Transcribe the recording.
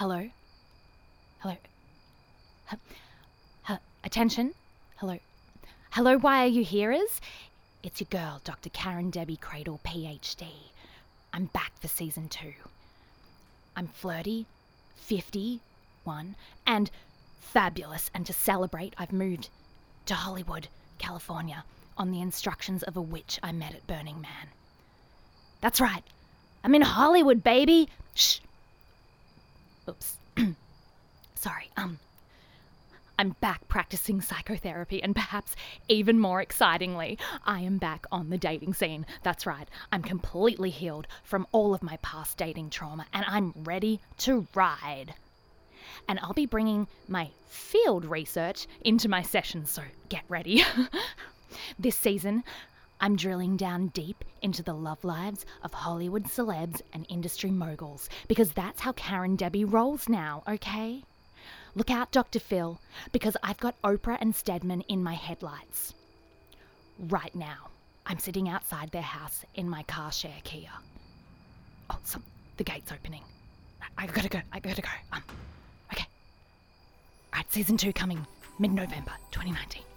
Hello? Hello? H- h- attention? Hello? Hello, why are you hearers? It's your girl, Dr. Karen Debbie Cradle, PhD. I'm back for season two. I'm flirty, 51, and fabulous, and to celebrate, I've moved to Hollywood, California, on the instructions of a witch I met at Burning Man. That's right, I'm in Hollywood, baby! Shh! Oops. Sorry, um. I'm back practicing psychotherapy, and perhaps even more excitingly, I am back on the dating scene. That's right, I'm completely healed from all of my past dating trauma, and I'm ready to ride. And I'll be bringing my field research into my sessions, so get ready. this season, I'm drilling down deep into the love lives of Hollywood celebs and industry moguls, because that's how Karen Debbie rolls now, okay? Look out, Dr. Phil, because I've got Oprah and Stedman in my headlights. Right now, I'm sitting outside their house in my car share Kia. Oh, some, the gate's opening. I, I gotta go, I gotta go. Um, okay. Alright, season two coming mid November 2019.